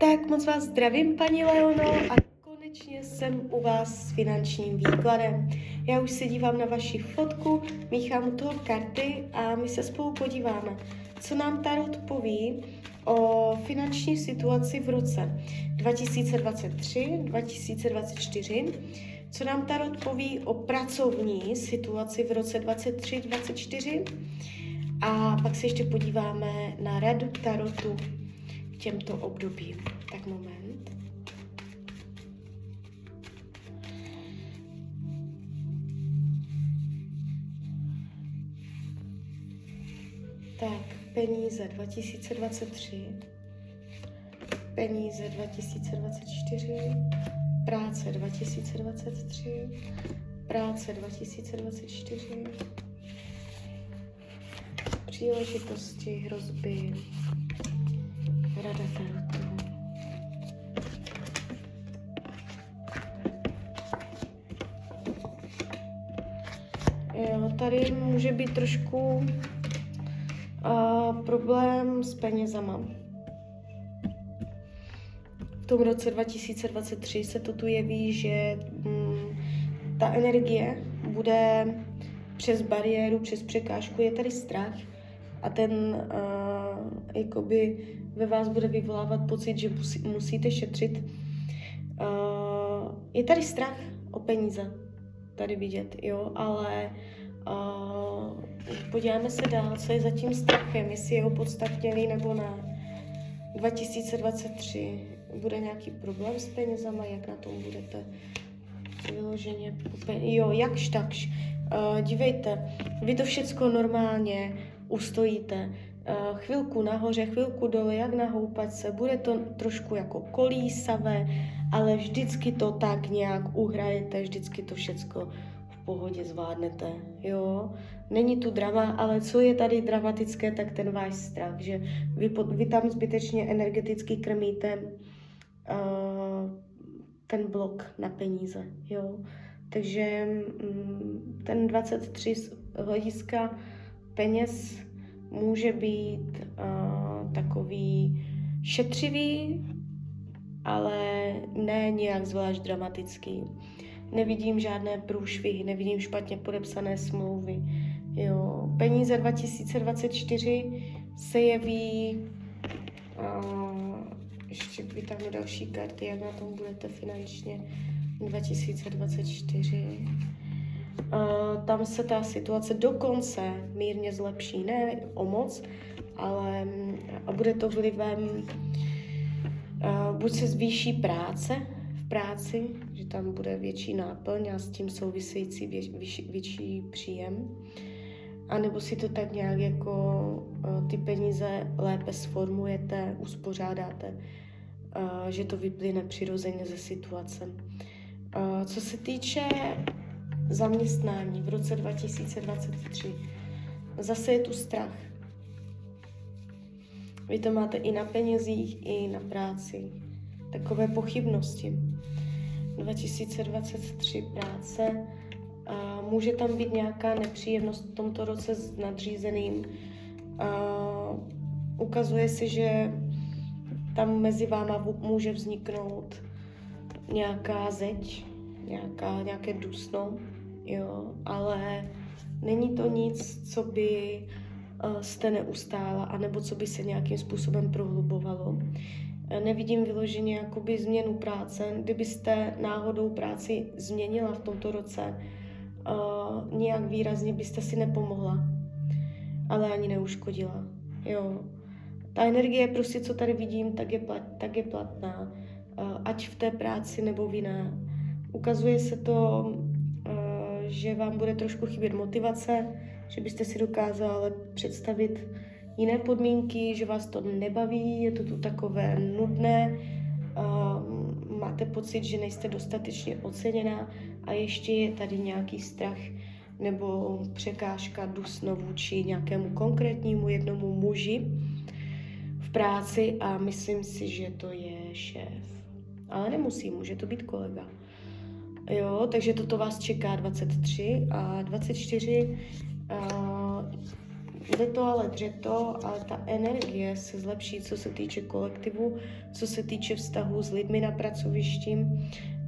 Tak moc vás zdravím, paní Leono, a konečně jsem u vás s finančním výkladem. Já už se dívám na vaši fotku, míchám toho karty a my se spolu podíváme, co nám Tarot poví o finanční situaci v roce 2023-2024, co nám Tarot poví o pracovní situaci v roce 2023-2024 a pak se ještě podíváme na radu Tarotu těmto obdobím. Tak moment. Tak, peníze 2023, peníze 2024, práce 2023, práce 2024, příležitosti, hrozby, rada. Jo, tady může být trošku uh, problém s penězama. V tom roce 2023 se to tu jeví, že mm, ta energie bude přes bariéru, přes překážku, je tady strach a ten uh, jakoby ve vás bude vyvolávat pocit, že musí, musíte šetřit. Uh, je tady strach o peníze, tady vidět, jo, ale uh, podíváme se dál, co je za tím strachem, jestli je opodstatněný nebo ne. 2023 bude nějaký problém s penězama, jak na tom budete vyloženě, jo, jakž takž. Uh, dívejte, vy to všecko normálně ustojíte. Uh, chvilku nahoře, chvilku dole, jak na houpačce, bude to trošku jako kolísavé, ale vždycky to tak nějak uhrajete, vždycky to všecko v pohodě zvládnete, jo. Není tu drama, ale co je tady dramatické, tak ten váš strach, že vy, vy tam zbytečně energeticky krmíte uh, ten blok na peníze, jo. Takže mm, ten 23 z hlediska peněz může být uh, takový šetřivý, ale ne nějak zvlášť dramatický. Nevidím žádné průšvihy, nevidím špatně podepsané smlouvy. Jo. Peníze 2024 se jeví uh, ještě vytáhnu další karty, jak na tom budete finančně 2024. Tam se ta situace dokonce mírně zlepší, ne o moc, ale a bude to vlivem, buď se zvýší práce v práci, že tam bude větší náplň a s tím související vě, větší, větší příjem, anebo si to tak nějak jako ty peníze lépe sformujete, uspořádáte, že to vyplyne přirozeně ze situace. Co se týče zaměstnání v roce 2023. Zase je tu strach. Vy to máte i na penězích, i na práci. Takové pochybnosti. 2023 práce. A může tam být nějaká nepříjemnost v tomto roce s nadřízeným. A ukazuje se, že tam mezi váma může vzniknout nějaká zeď, nějaká, nějaké dusno, jo, ale není to nic, co by uh, jste neustála, anebo co by se nějakým způsobem prohlubovalo. Eh, nevidím vyloženě jakoby změnu práce. Kdybyste náhodou práci změnila v tomto roce, uh, nějak výrazně byste si nepomohla, ale ani neuškodila. Jo. Ta energie, prostě co tady vidím, tak je, plat, tak je platná. Ať v té práci nebo v jiné. Ukazuje se to že vám bude trošku chybět motivace, že byste si dokázali představit jiné podmínky, že vás to nebaví, je to tu takové nudné, uh, máte pocit, že nejste dostatečně oceněná a ještě je tady nějaký strach nebo překážka dusno vůči nějakému konkrétnímu jednomu muži v práci a myslím si, že to je šéf. Ale nemusí, může to být kolega. Jo, takže toto vás čeká 23 a 24 uh, jde to ale dřeto, ale ta energie se zlepší, co se týče kolektivu, co se týče vztahu s lidmi na pracovišti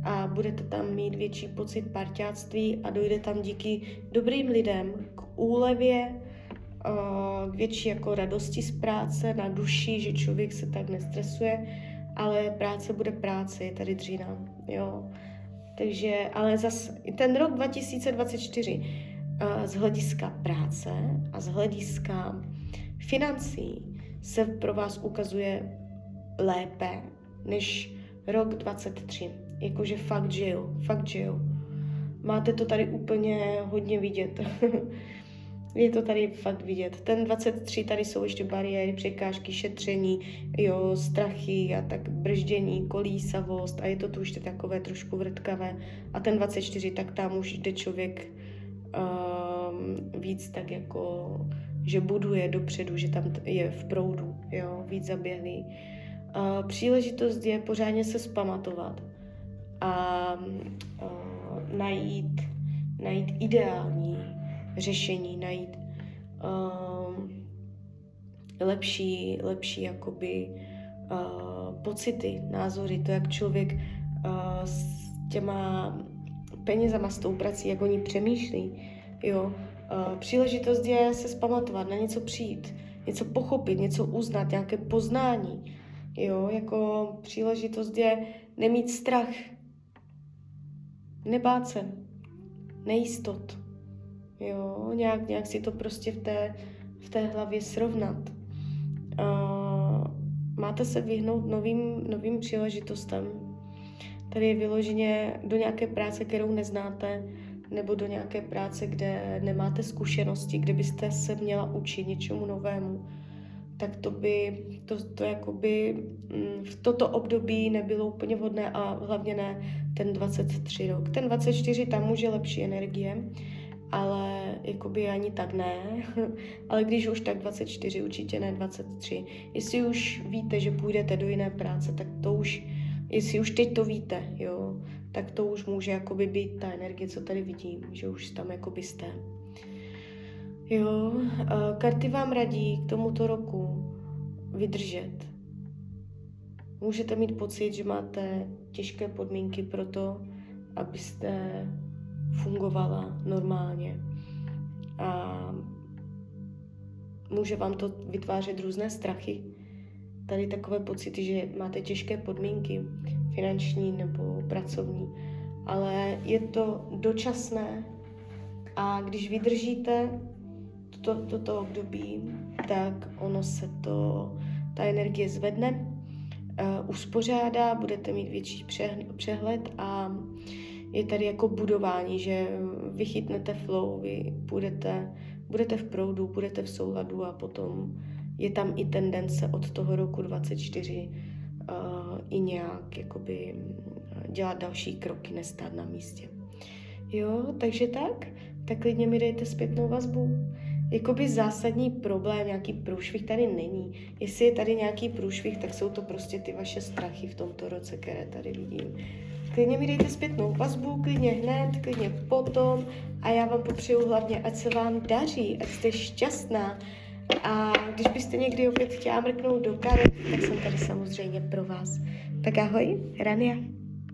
a budete tam mít větší pocit parťáctví a dojde tam díky dobrým lidem k úlevě, k větší jako radosti z práce na duši, že člověk se tak nestresuje, ale práce bude práce, je tady dřina, jo. Takže, ale zas ten rok 2024 z hlediska práce a z hlediska financí se pro vás ukazuje lépe než rok 23. Jakože fakt žiju, fakt žiju. Máte to tady úplně hodně vidět. Je to tady fakt vidět. Ten 23, tady jsou ještě bariéry, překážky, šetření, jo, strachy a tak brždění, kolísavost a je to tu ještě takové trošku vrtkavé. A ten 24, tak tam už jde člověk um, víc tak jako, že buduje dopředu, že tam je v proudu, jo, víc zaběhlý. Uh, příležitost je pořádně se spamatovat a uh, najít, najít ideální řešení, najít uh, lepší, lepší jakoby uh, pocity, názory, to, jak člověk uh, s těma penězama, s tou prací, jak oni přemýšlí. Jo. Uh, příležitost je se spamatovat, na něco přijít, něco pochopit, něco uznat, nějaké poznání. Jo, jako příležitost je nemít strach, nebát se, nejistot. Jo, nějak, nějak si to prostě v té, v té hlavě srovnat. Uh, máte se vyhnout novým, novým příležitostem. Tady je vyloženě do nějaké práce, kterou neznáte, nebo do nějaké práce, kde nemáte zkušenosti, kde byste se měla učit něčemu novému, tak to by, to, to jakoby mm, v toto období nebylo úplně vhodné a hlavně ne ten 23 rok. Ten 24 tam může lepší energie, ale jakoby ani tak ne. ale když už tak 24, určitě ne 23. Jestli už víte, že půjdete do jiné práce, tak to už, jestli už teď to víte, jo, tak to už může jakoby být ta energie, co tady vidím, že už tam jakoby jste. Jo, karty vám radí k tomuto roku vydržet. Můžete mít pocit, že máte těžké podmínky pro to, abyste fungovala normálně. A může vám to vytvářet různé strachy. Tady takové pocity, že máte těžké podmínky, finanční nebo pracovní, ale je to dočasné a když vydržíte toto to, to období, tak ono se to, ta energie zvedne, uh, uspořádá, budete mít větší přehled a je tady jako budování, že vychytnete flow, vy budete, budete v proudu, budete v souladu a potom je tam i tendence od toho roku 24 uh, i nějak jakoby dělat další kroky, nestát na místě. Jo, takže tak, tak klidně mi dejte zpětnou vazbu. Jakoby zásadní problém, nějaký průšvih tady není. Jestli je tady nějaký průšvih, tak jsou to prostě ty vaše strachy v tomto roce, které tady vidím. Klidně mi dejte zpětnou vazbu, klidně hned, klidně potom a já vám popřeju hlavně, ať se vám daří, ať jste šťastná. A když byste někdy opět chtěla mrknout do karet, tak jsem tady samozřejmě pro vás. Tak ahoj, Rania.